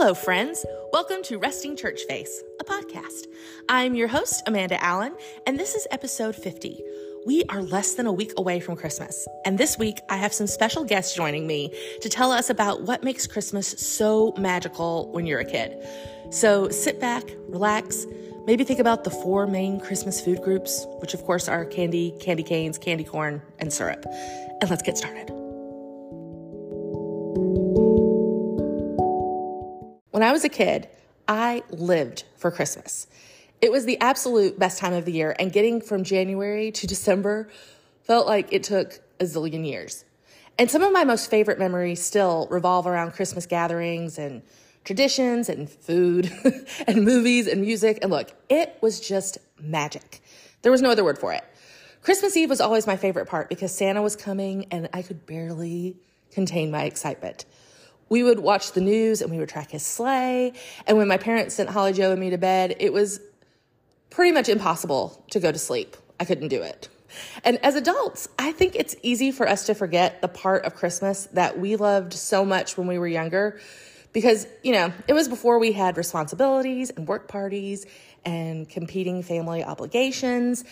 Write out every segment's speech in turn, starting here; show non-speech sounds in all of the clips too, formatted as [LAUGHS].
Hello, friends. Welcome to Resting Church Face, a podcast. I'm your host, Amanda Allen, and this is episode 50. We are less than a week away from Christmas, and this week I have some special guests joining me to tell us about what makes Christmas so magical when you're a kid. So sit back, relax, maybe think about the four main Christmas food groups, which of course are candy, candy canes, candy corn, and syrup. And let's get started. When I was a kid, I lived for Christmas. It was the absolute best time of the year, and getting from January to December felt like it took a zillion years. And some of my most favorite memories still revolve around Christmas gatherings and traditions and food [LAUGHS] and movies and music. And look, it was just magic. There was no other word for it. Christmas Eve was always my favorite part because Santa was coming and I could barely contain my excitement we would watch the news and we would track his sleigh. And when my parents sent Holly Joe and me to bed, it was pretty much impossible to go to sleep. I couldn't do it. And as adults, I think it's easy for us to forget the part of Christmas that we loved so much when we were younger because, you know, it was before we had responsibilities and work parties and competing family obligations.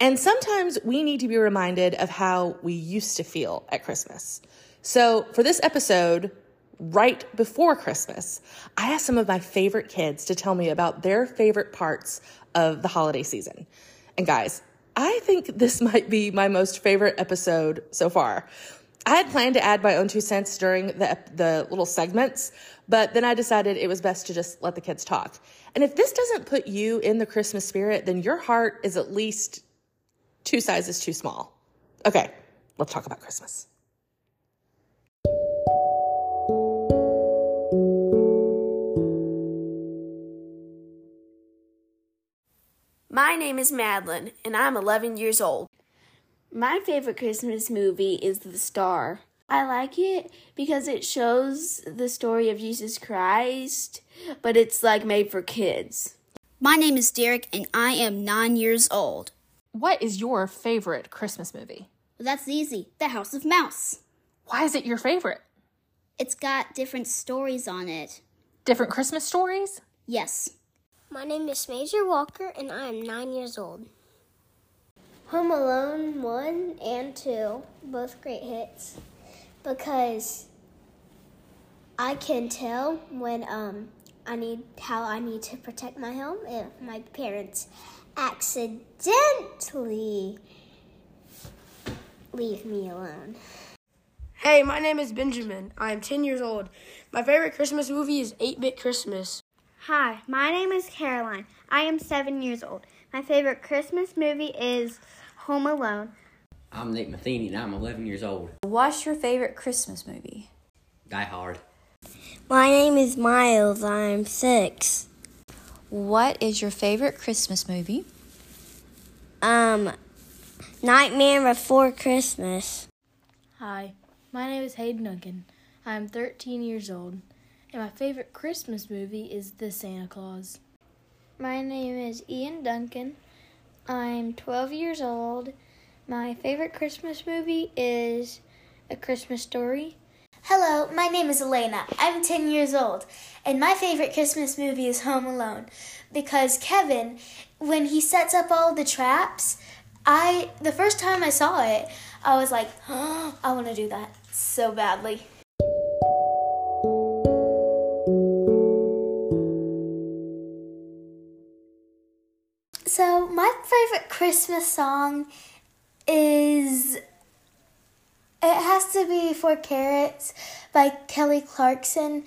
And sometimes we need to be reminded of how we used to feel at Christmas. So for this episode, right before Christmas, I asked some of my favorite kids to tell me about their favorite parts of the holiday season. And guys, I think this [LAUGHS] might be my most favorite episode so far. I had planned to add my own two cents during the, the little segments, but then I decided it was best to just let the kids talk. And if this doesn't put you in the Christmas spirit, then your heart is at least two sizes too small. Okay, let's talk about Christmas. My name is Madeline, and I'm 11 years old. My favorite Christmas movie is The Star. I like it because it shows the story of Jesus Christ, but it's like made for kids. My name is Derek, and I am nine years old. What is your favorite Christmas movie? Well, that's easy The House of Mouse. Why is it your favorite? It's got different stories on it. Different Christmas stories? Yes. My name is Major Walker and I am nine years old. Home Alone 1 and 2, both great hits, because I can tell when um, I need how I need to protect my home if my parents accidentally leave me alone. Hey, my name is Benjamin. I am 10 years old. My favorite Christmas movie is 8 Bit Christmas. Hi, my name is Caroline. I am seven years old. My favorite Christmas movie is Home Alone. I'm Nick Matheny and I'm 11 years old. What's your favorite Christmas movie? Die Hard. My name is Miles. I'm six. What is your favorite Christmas movie? Um, Nightmare Before Christmas. Hi, my name is Hayden Duncan. I'm 13 years old and my favorite Christmas movie is The Santa Claus. My name is Ian Duncan. I'm 12 years old. My favorite Christmas movie is A Christmas Story. Hello, my name is Elena. I'm 10 years old, and my favorite Christmas movie is Home Alone because Kevin, when he sets up all the traps, I the first time I saw it, I was like, oh, [GASPS] I want to do that so badly. Christmas song is It Has to Be Four Carrots by Kelly Clarkson.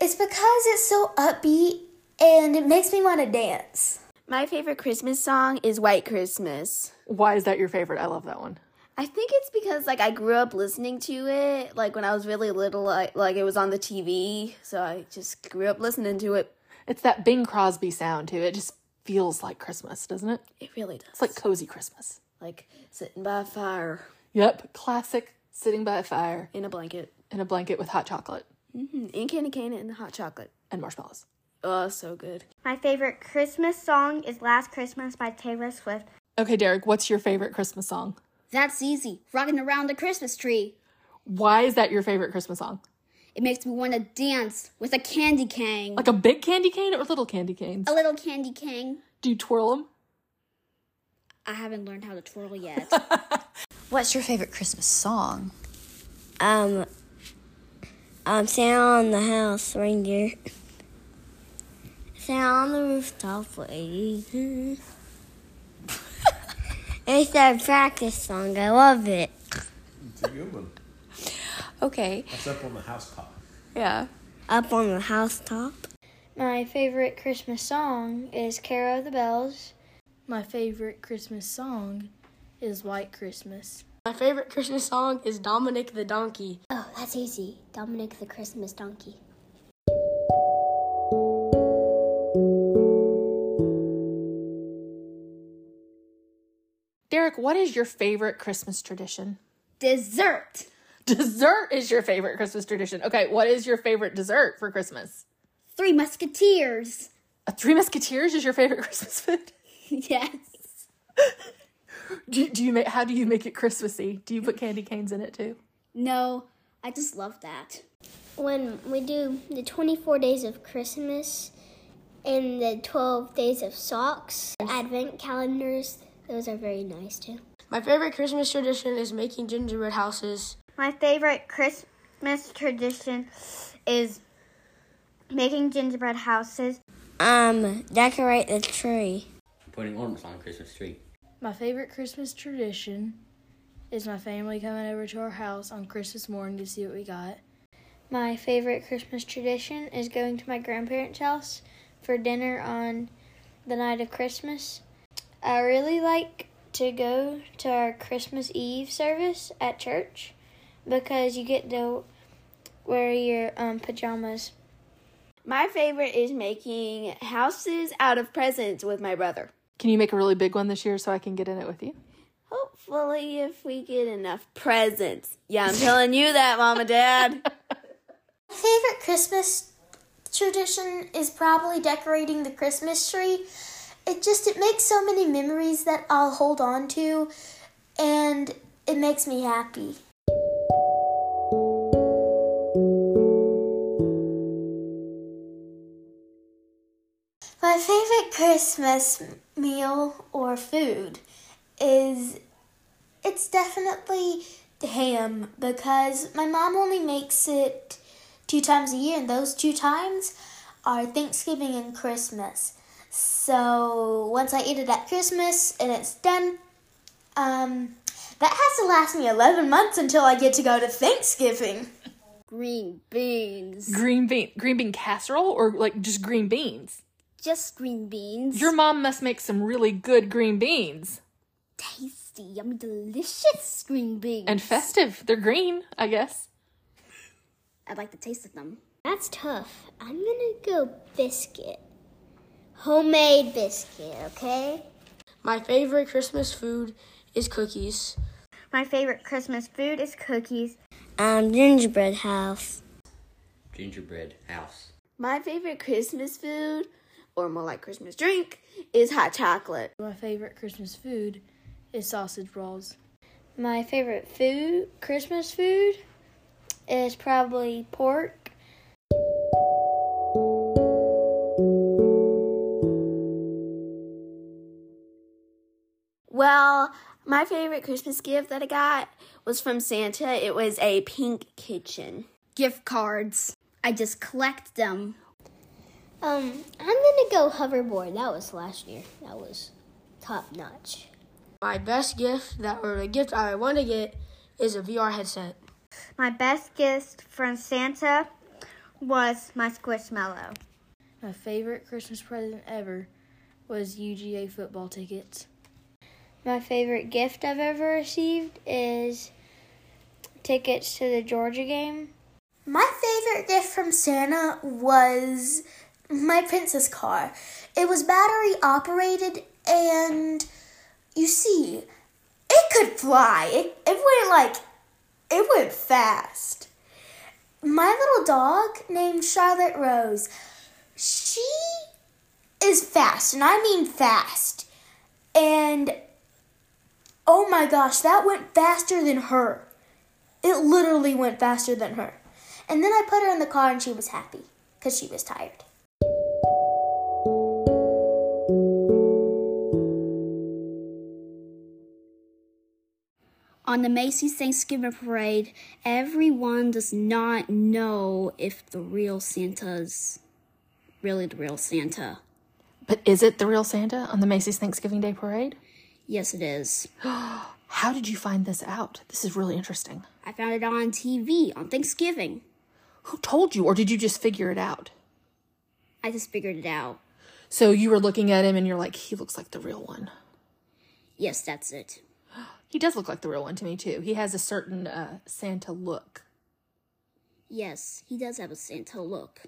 It's because it's so upbeat and it makes me want to dance. My favorite Christmas song is White Christmas. Why is that your favorite? I love that one. I think it's because like I grew up listening to it like when I was really little like like it was on the TV, so I just grew up listening to it. It's that Bing Crosby sound to it. Just feels like Christmas, doesn't it? It really does. It's like cozy Christmas. Like sitting by a fire. Yep, classic sitting by a fire. In a blanket. In a blanket with hot chocolate. Mm-hmm. And candy cane and hot chocolate. And marshmallows. Oh, so good. My favorite Christmas song is Last Christmas by Taylor Swift. Okay, Derek, what's your favorite Christmas song? That's easy. Rocking around the Christmas tree. Why is that your favorite Christmas song? It makes me want to dance with a candy cane. Like a big candy cane or little candy canes? A little candy cane. Do you twirl them? I haven't learned how to twirl yet. [LAUGHS] What's your favorite Christmas song? Um, um, Santa on the house, reindeer. Santa on the rooftop, waiting. [LAUGHS] it's a practice song. I love it. It's a good one. Okay. That's up on the housetop. Yeah. Up on the housetop. My favorite Christmas song is Carol of the Bells. My favorite Christmas song is White Christmas. My favorite Christmas song is Dominic the Donkey. Oh, that's easy. Dominic the Christmas Donkey. Derek, what is your favorite Christmas tradition? Dessert. [LAUGHS] Dessert is your favorite Christmas tradition. Okay, what is your favorite dessert for Christmas? Three Musketeers. A Three Musketeers is your favorite [LAUGHS] Christmas food? [LAUGHS] yes. Do, do you make how do you make it Christmassy? Do you put candy canes in it too? No, I just love that. When we do the 24 days of Christmas and the 12 days of socks, advent calendars, those are very nice too. My favorite Christmas tradition is making gingerbread houses. My favorite Christmas tradition is making gingerbread houses. Um, decorate the tree. Putting ornaments on the Christmas tree. My favorite Christmas tradition is my family coming over to our house on Christmas morning to see what we got. My favorite Christmas tradition is going to my grandparents' house for dinner on the night of Christmas. I really like to go to our Christmas Eve service at church because you get to wear your um, pajamas. My favorite is making houses out of presents with my brother. Can you make a really big one this year so I can get in it with you? Hopefully, if we get enough presents. Yeah, I'm telling you that, Mom and Dad. My [LAUGHS] favorite Christmas tradition is probably decorating the Christmas tree. It just it makes so many memories that I'll hold on to and it makes me happy. Christmas meal or food is it's definitely ham because my mom only makes it two times a year and those two times are Thanksgiving and Christmas. So once I eat it at Christmas and it's done, um, that has to last me 11 months until I get to go to Thanksgiving. Green beans. Green bean green bean casserole or like just green beans? Just green beans. Your mom must make some really good green beans. tasty, yummy, delicious green beans. And festive. They're green, I guess. I'd like the taste of them. That's tough. I'm gonna go biscuit. Homemade biscuit, okay? My favorite Christmas food is cookies. My favorite Christmas food is cookies. Um, gingerbread house. Gingerbread house. My favorite Christmas food, or more like Christmas drink, is hot chocolate. My favorite Christmas food is sausage rolls. My favorite food, Christmas food, is probably pork. Well, my favorite Christmas gift that I got was from Santa. It was a pink kitchen. Gift cards. I just collect them. Um, I'm gonna go hoverboard. That was last year. That was top notch. My best gift that or the gift I want to get is a VR headset. My best gift from Santa was my Squishmallow. My favorite Christmas present ever was UGA football tickets. My favorite gift I've ever received is tickets to the Georgia game. My favorite gift from Santa was my princess car. It was battery operated and you see, it could fly. It, it went like, it went fast. My little dog named Charlotte Rose, she is fast, and I mean fast. And oh my gosh, that went faster than her. It literally went faster than her. And then I put her in the car and she was happy because she was tired. On the Macy's Thanksgiving Parade, everyone does not know if the real Santa's really the real Santa. But is it the real Santa on the Macy's Thanksgiving Day Parade? Yes, it is. [GASPS] How did you find this out? This is really interesting. I found it on TV on Thanksgiving. Who told you, or did you just figure it out? I just figured it out. So you were looking at him and you're like, he looks like the real one. Yes, that's it. He does look like the real one to me, too. He has a certain uh, Santa look. Yes, he does have a Santa look.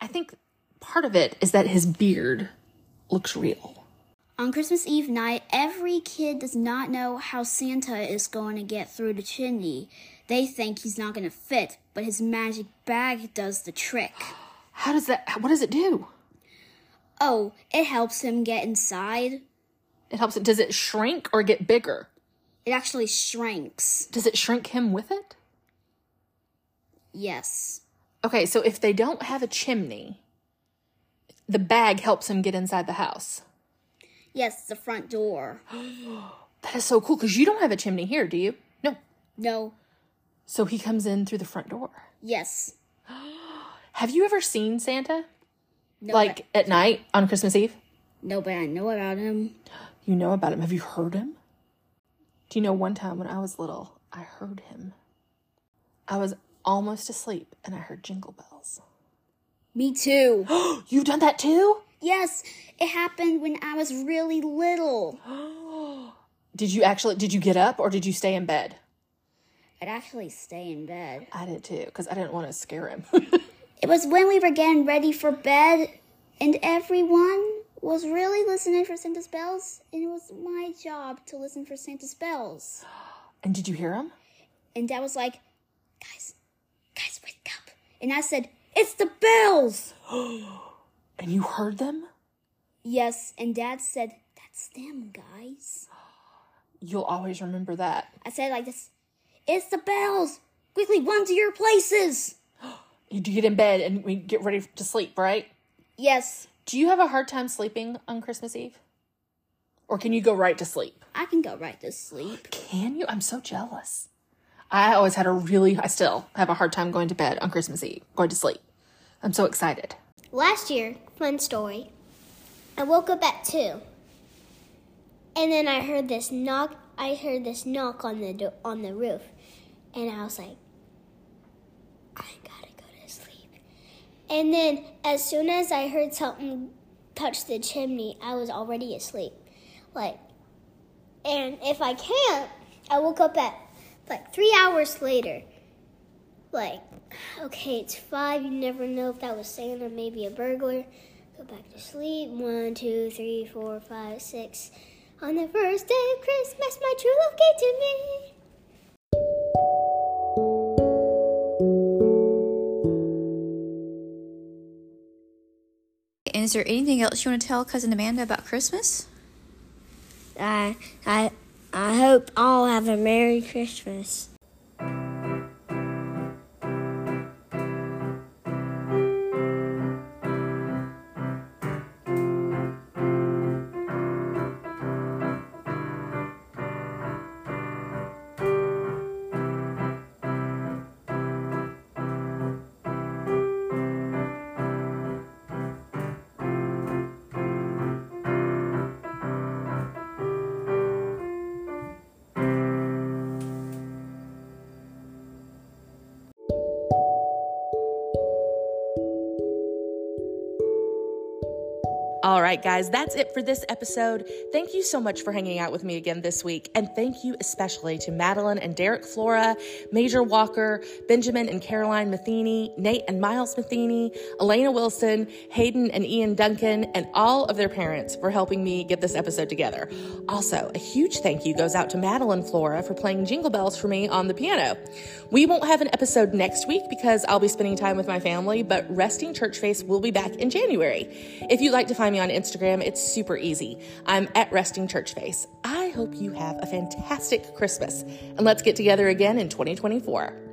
I think part of it is that his beard looks real. On Christmas Eve night, every kid does not know how Santa is going to get through the chimney. They think he's not going to fit, but his magic bag does the trick. How does that, what does it do? Oh, it helps him get inside. It helps it, does it shrink or get bigger? It actually shrinks. Does it shrink him with it? Yes. Okay, so if they don't have a chimney, the bag helps him get inside the house. Yes, the front door. [GASPS] that is so cool because you don't have a chimney here, do you? No. No. So he comes in through the front door. Yes. [GASPS] Have you ever seen Santa? No, like but, at night on Christmas Eve? No, but I know about him. You know about him. Have you heard him? Do you know one time when I was little, I heard him? I was almost asleep and I heard jingle bells. Me too. [GASPS] You've done that too? Yes, it happened when I was really little. [GASPS] did you actually did you get up or did you stay in bed? I'd actually stay in bed. I did too cuz I didn't want to scare him. [LAUGHS] it was when we were getting ready for bed and everyone was really listening for Santa's bells and it was my job to listen for Santa's bells. [GASPS] And did you hear him? And dad was like, "Guys, guys wake up." And I said, "It's the bells." [GASPS] And you heard them? Yes, and Dad said, That's them, guys. [GASPS] You'll always remember that. I said like this It's the bells! Quickly run to your places! You do get in bed and we get ready to sleep, right? Yes. Do you have a hard time sleeping on Christmas Eve? Or can you go right to sleep? I can go right to sleep. Can you? I'm so jealous. I always had a really, I still have a hard time going to bed on Christmas Eve, going to sleep. I'm so excited. Last year, fun story, I woke up at 2. And then I heard this knock, I heard this knock on the do- on the roof. And I was like I got to go to sleep. And then as soon as I heard something touch the chimney, I was already asleep. Like and if I can't, I woke up at like 3 hours later like, okay, it's five. You never know if that was Santa, maybe a burglar. Go back to sleep. One, two, three, four, five, six. On the first day of Christmas, my true love gave to me. Is there anything else you want to tell cousin Amanda about Christmas? I I I hope all have a Merry Christmas. All right, guys, that's it for this episode. Thank you so much for hanging out with me again this week. And thank you especially to Madeline and Derek Flora, Major Walker, Benjamin and Caroline Matheny, Nate and Miles Matheny, Elena Wilson, Hayden and Ian Duncan, and all of their parents for helping me get this episode together. Also, a huge thank you goes out to Madeline Flora for playing Jingle Bells for me on the piano. We won't have an episode next week because I'll be spending time with my family, but Resting Church Face will be back in January. If you'd like to find me on Instagram, it's super easy. I'm at Resting Church Face. I hope you have a fantastic Christmas, and let's get together again in 2024.